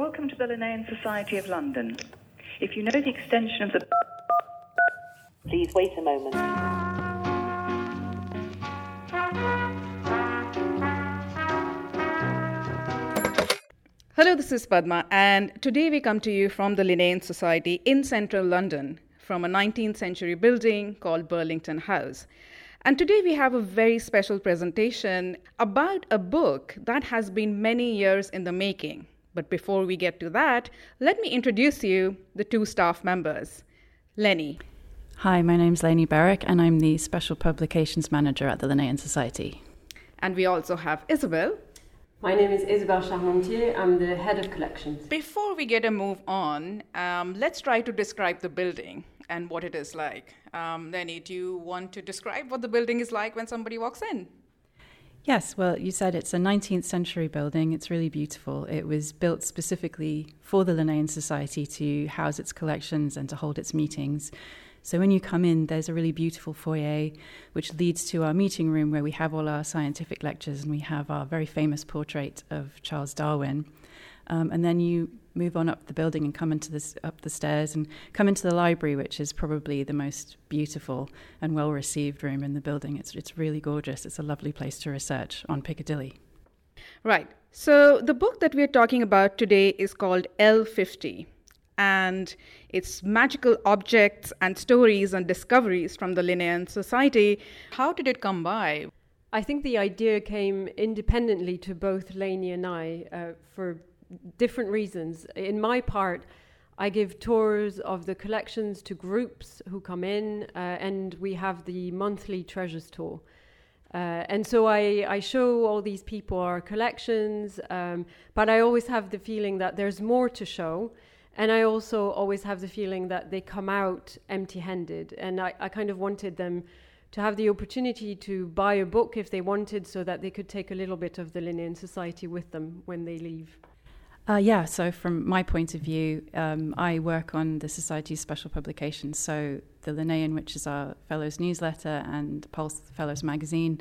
Welcome to the Linnean Society of London. If you know the extension of the. Please wait a moment. Hello, this is Padma, and today we come to you from the Linnean Society in central London from a 19th century building called Burlington House. And today we have a very special presentation about a book that has been many years in the making. But before we get to that, let me introduce you the two staff members. Lenny. Hi, my name's Lenny Berwick, and I'm the Special Publications Manager at the Linnean Society. And we also have Isabel. My name is Isabelle Charpentier. I'm the head of collections. Before we get a move on, um, let's try to describe the building and what it is like. Um, Lenny, do you want to describe what the building is like when somebody walks in? Yes, well, you said it's a 19th century building. It's really beautiful. It was built specifically for the Linnean Society to house its collections and to hold its meetings. So when you come in, there's a really beautiful foyer which leads to our meeting room where we have all our scientific lectures and we have our very famous portrait of Charles Darwin. Um, and then you move on up the building and come into this up the stairs and come into the library, which is probably the most beautiful and well received room in the building. It's it's really gorgeous. It's a lovely place to research on Piccadilly. Right. So the book that we're talking about today is called L50 and it's magical objects and stories and discoveries from the Linnean Society. How did it come by? I think the idea came independently to both Lainey and I uh, for different reasons. In my part, I give tours of the collections to groups who come in, uh, and we have the monthly treasures tour. Uh, and so I, I, show all these people our collections, um, but I always have the feeling that there's more to show. And I also always have the feeling that they come out empty handed. And I, I kind of wanted them to have the opportunity to buy a book if they wanted so that they could take a little bit of the Linnean Society with them when they leave. Uh, yeah, so from my point of view, um, I work on the Society's special publications. So the Linnean, which is our Fellows newsletter, and Pulse Fellows magazine.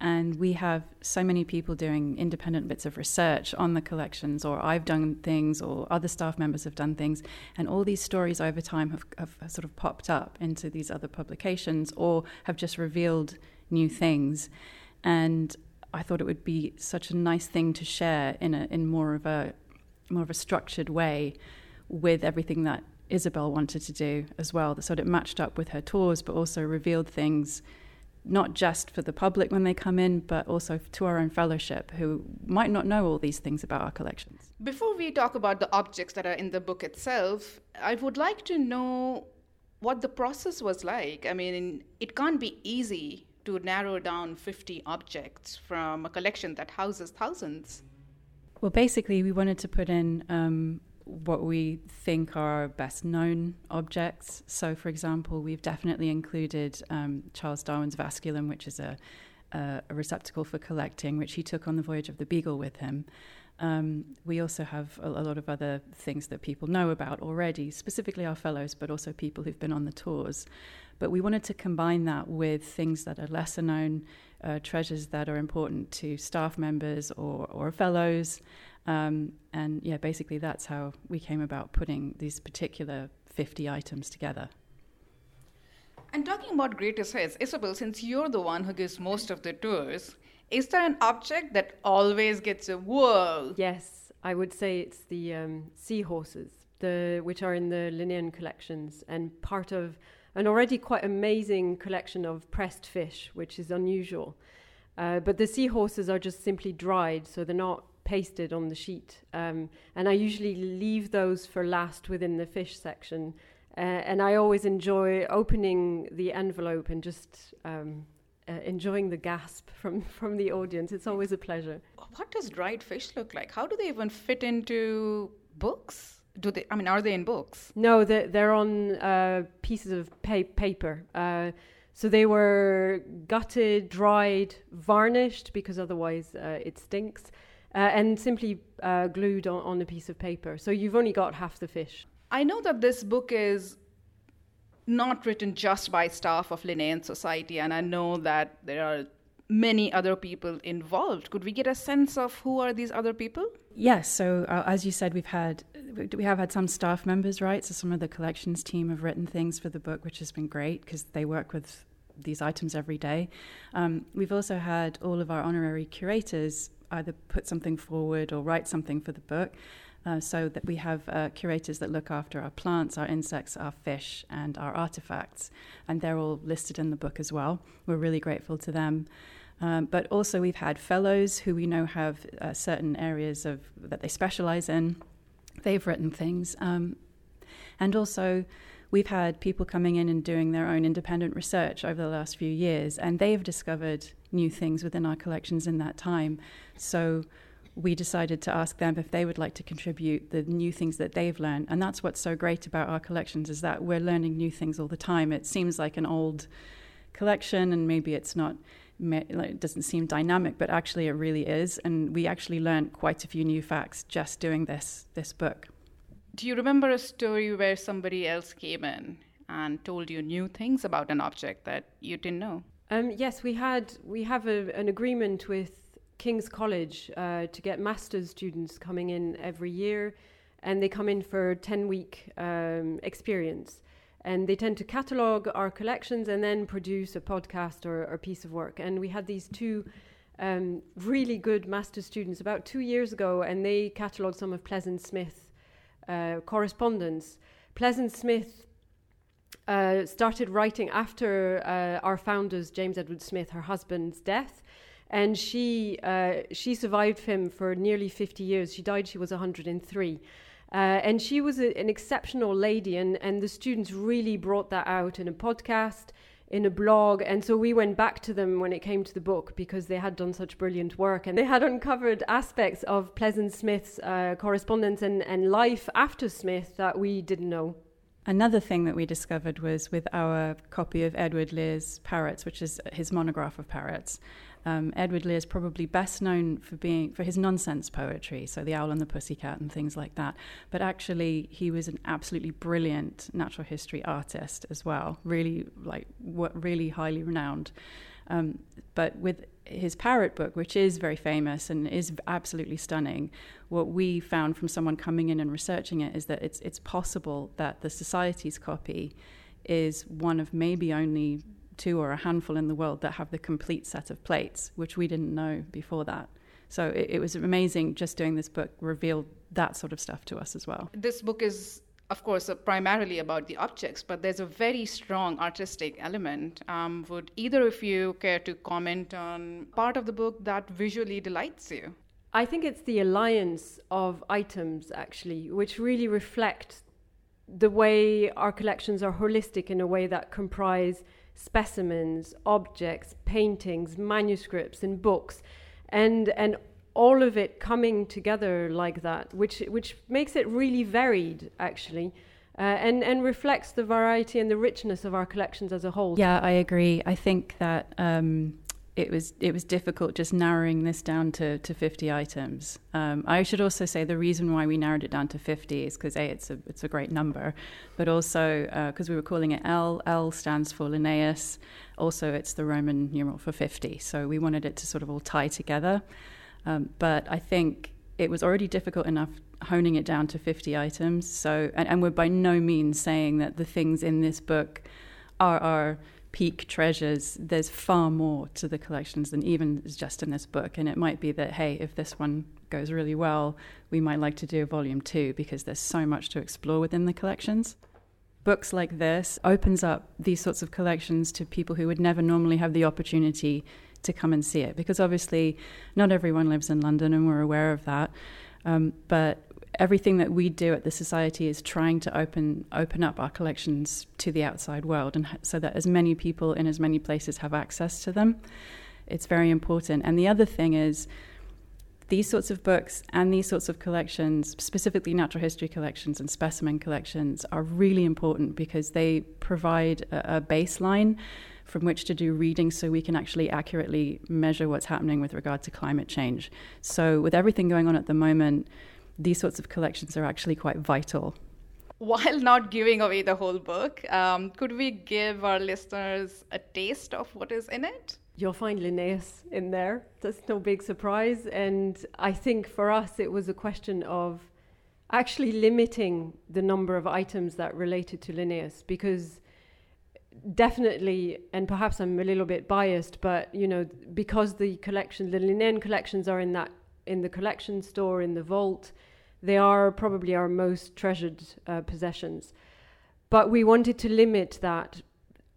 And we have so many people doing independent bits of research on the collections, or I've done things, or other staff members have done things. And all these stories over time have, have sort of popped up into these other publications or have just revealed new things. And I thought it would be such a nice thing to share in a in more of a more of a structured way with everything that Isabel wanted to do as well. So that it matched up with her tours, but also revealed things not just for the public when they come in, but also to our own fellowship who might not know all these things about our collections. Before we talk about the objects that are in the book itself, I would like to know what the process was like. I mean, it can't be easy to narrow down 50 objects from a collection that houses thousands. Well, basically, we wanted to put in um, what we think are best known objects. So, for example, we've definitely included um, Charles Darwin's Vasculum, which is a, a, a, receptacle for collecting, which he took on the voyage of the Beagle with him. Um, we also have a, a, lot of other things that people know about already, specifically our fellows, but also people who've been on the tours. But we wanted to combine that with things that are lesser known, uh, treasures that are important to staff members or, or fellows. Um, and yeah, basically that's how we came about putting these particular 50 items together. And talking about greatest hits, Isabel, since you're the one who gives most of the tours, is there an object that always gets a whoa? Yes, I would say it's the um, seahorses, the which are in the Linnean collections and part of an already quite amazing collection of pressed fish, which is unusual. Uh, but the seahorses are just simply dried, so they're not pasted on the sheet. Um, and I usually leave those for last within the fish section. Uh, and I always enjoy opening the envelope and just um, uh, enjoying the gasp from, from the audience. It's always a pleasure. What does dried fish look like? How do they even fit into books? Do they? I mean, are they in books? No, they're, they're on uh, pieces of pa- paper. Uh, so they were gutted, dried, varnished because otherwise uh, it stinks, uh, and simply uh, glued on, on a piece of paper. So you've only got half the fish. I know that this book is not written just by staff of Linnean Society, and I know that there are many other people involved. Could we get a sense of who are these other people? Yes. So uh, as you said, we've had we have had some staff members, write. So some of the collections team have written things for the book, which has been great because they work with these items every day. Um, we've also had all of our honorary curators either put something forward or write something for the book. Uh, so that we have uh, curators that look after our plants, our insects, our fish, and our artifacts, and they're all listed in the book as well. We're really grateful to them. Um, but also, we've had fellows who we know have uh, certain areas of that they specialize in. They've written things, um, and also we've had people coming in and doing their own independent research over the last few years, and they've discovered new things within our collections in that time. So we decided to ask them if they would like to contribute the new things that they've learned, and that's what's so great about our collections is that we're learning new things all the time. It seems like an old collection, and maybe it's not it doesn't seem dynamic, but actually it really is. And we actually learned quite a few new facts just doing this this book. Do you remember a story where somebody else came in and told you new things about an object that you didn't know? Um, yes, we had we have a, an agreement with King's College uh, to get master's students coming in every year, and they come in for ten week um, experience and they tend to catalog our collections and then produce a podcast or, a piece of work. And we had these two um, really good master students about two years ago, and they catalogued some of Pleasance Smith's uh, correspondence. Pleasance Smith uh, started writing after uh, our founders, James Edward Smith, her husband's death. And she uh, she survived him for nearly 50 years. She died, she was 103. Uh, and she was a, an exceptional lady, and, and the students really brought that out in a podcast, in a blog. And so we went back to them when it came to the book because they had done such brilliant work and they had uncovered aspects of Pleasance Smith's uh, correspondence and, and life after Smith that we didn't know. Another thing that we discovered was with our copy of Edward Lear's Parrots, which is his monograph of parrots. Um, Edward Lear is probably best known for being for his nonsense poetry, so The Owl and the Pussycat and things like that. But actually, he was an absolutely brilliant natural history artist as well. Really, like, really highly renowned. Um, but with his parrot book, which is very famous and is absolutely stunning, what we found from someone coming in and researching it is that it's it's possible that the society's copy is one of maybe only two or a handful in the world that have the complete set of plates, which we didn't know before that. So it, it was amazing just doing this book revealed that sort of stuff to us as well. This book is of course, uh, primarily about the objects, but there's a very strong artistic element. Um, would either of you care to comment on part of the book that visually delights you? I think it's the alliance of items, actually, which really reflect the way our collections are holistic in a way that comprise specimens, objects, paintings, manuscripts, and books, and and all of it coming together like that, which which makes it really varied, actually. Uh, and and reflects the variety and the richness of our collections as a whole. Yeah, I agree. I think that um, it was it was difficult just narrowing this down to, to 50 items. Um, I should also say the reason why we narrowed it down to 50 is because a it's a it's a great number, but also because uh, we were calling it L. L stands for Linnaeus. Also, it's the Roman numeral for 50. So we wanted it to sort of all tie together. Um, but I think it was already difficult enough honing it down to 50 items. So and, and we're by no means saying that the things in this book are our peak treasures, there's far more to the collections than even is just in this book. And it might be that, hey, if this one goes really well, we might like to do a volume two because there's so much to explore within the collections. Books like this opens up these sorts of collections to people who would never normally have the opportunity to come and see it because obviously not everyone lives in London and we're aware of that. Um, but everything that we do at the society is trying to open open up our collections to the outside world, and so that as many people in as many places have access to them. It's very important. And the other thing is. These sorts of books and these sorts of collections, specifically natural history collections and specimen collections, are really important because they provide a, a baseline from which to do reading so we can actually accurately measure what's happening with regard to climate change. So, with everything going on at the moment, these sorts of collections are actually quite vital. While not giving away the whole book, um, could we give our listeners a taste of what is in it? you'll find Linnaeus in there. That's no big surprise. And I think for us, it was a question of actually limiting the number of items that related to Linnaeus because definitely and perhaps I'm a little bit biased but you know because the collection the Linnaean collections are in that in the collection store in the vault they are probably our most treasured uh, possessions. But we wanted to limit that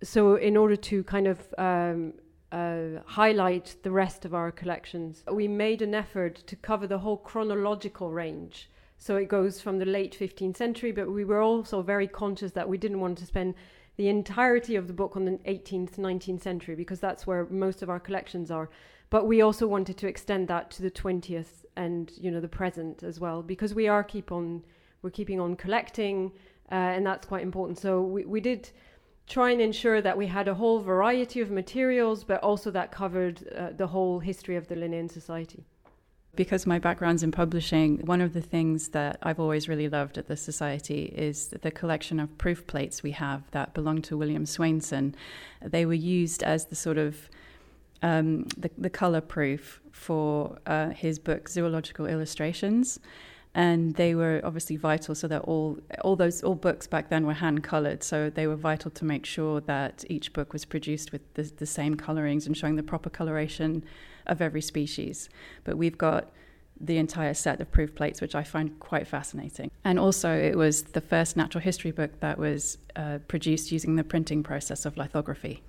so in order to kind of um, uh, highlight the rest of our collections we made an effort to cover the whole chronological range. So it goes from the late 15th century but we were also very conscious that we didn't want to spend the entirety of the book on the 18th, 19th century because that's where most of our collections are. But we also wanted to extend that to the 20th and you know the present as well because we are keep on we're keeping on collecting uh, and that's quite important. So we, we did try and ensure that we had a whole variety of materials, but also that covered uh, the whole history of the Linnean Society. Because my background's in publishing, one of the things that I've always really loved at the Society is the collection of proof plates we have that belong to William Swainson. They were used as the sort of um, the, the color proof for uh, his book Zoological Illustrations and they were obviously vital so that all all those all books back then were hand colored so they were vital to make sure that each book was produced with the, the same colorings and showing the proper coloration of every species. But we've got the entire set of proof plates, which I find quite fascinating. And also, it was the first natural history book that was uh, produced using the printing process of lithography.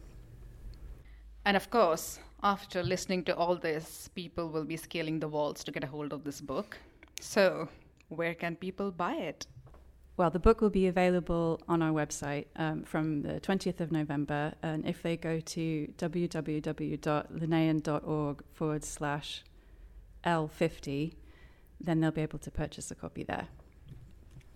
And of course, after listening to all this, people will be scaling the walls to get a hold of this book. So, where can people buy it? Well, the book will be available on our website um, from the 20th of November. And if they go to www.linnean.org forward slash L50, then they'll be able to purchase a copy there.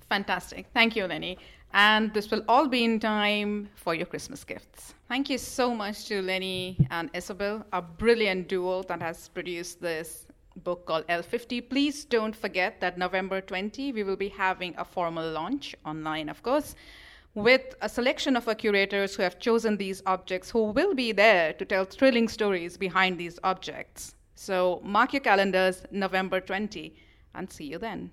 Fantastic. Thank you, Lenny. And this will all be in time for your Christmas gifts. Thank you so much to Lenny and Isabel, a brilliant duo that has produced this book called L50. Please don't forget that November 20, we will be having a formal launch online, of course, with a selection of our curators who have chosen these objects who will be there to tell thrilling stories behind these objects. So mark your calendars, November 20, and see you then.